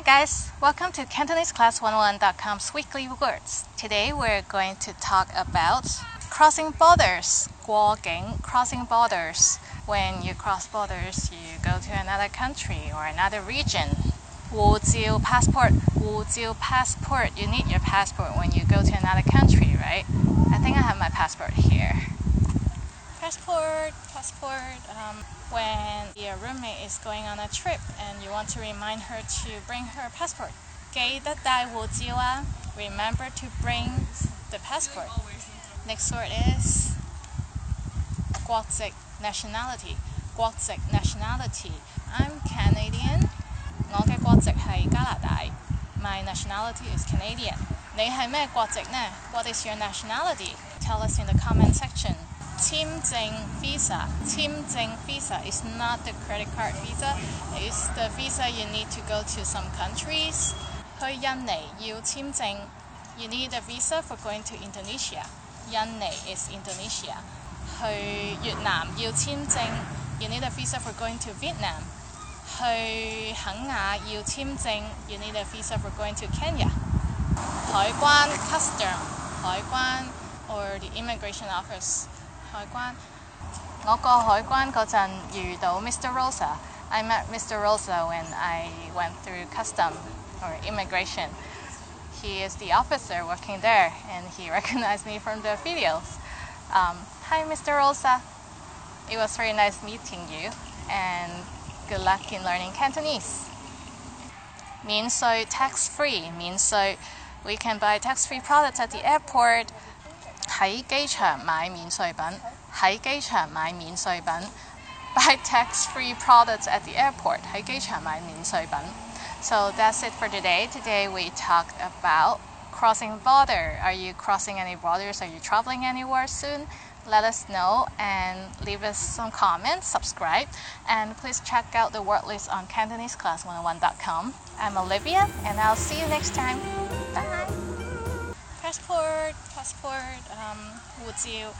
Hi guys, welcome to CantoneseClass101.com's weekly words. Today we're going to talk about crossing borders, 过境, crossing borders. When you cross borders, you go to another country or another region. 护照 passport, 护照 passport. You need your passport when you go to another country, right? I think I have my passport here. Passport, passport. Um, when your roommate is going on a trip and you want to remind her to bring her passport. 记得带护照啊 Remember to bring the passport. Next word is 国籍 nationality. 国籍 nationality. I'm Canadian. 我嘅国籍系加拿大。My nationality is Canadian. 你系咩国籍呢？What is your nationality? Tell us in the comment section. 签证 visa 签证 visa is not the credit card visa it's the visa you need to go to some countries 去印尼要签证 you need a visa for going to Indonesia 印尼 is Indonesia 去越南要签证 you need a visa for going to Vietnam 去肯亚要签证 you need a visa for going to Kenya 海关 custom 海关 or the immigration office 海关。我过海关嗰阵遇到 Mr. Rosa。I met Mr. Rosa when I went through custom or immigration. He is the officer working there, and he recognized me from the videos. Um, hi, Mr. Rosa. It was very nice meeting you, and good luck in learning Cantonese. 免税 tax free 免税 we can buy tax free products at the airport 喺机场买免税品，喺机场买免税品，buy tax-free products at the airport 喺机场买免税品。So that's it for today. Today we talked about crossing border. Are you crossing any borders? Are you traveling anywhere soon? Let us know and leave us some comments, subscribe, and please check out the word list on CantoneseClass101.com. I'm Olivia, and I'll see you next time. Bye! passport, passport, um, 護照。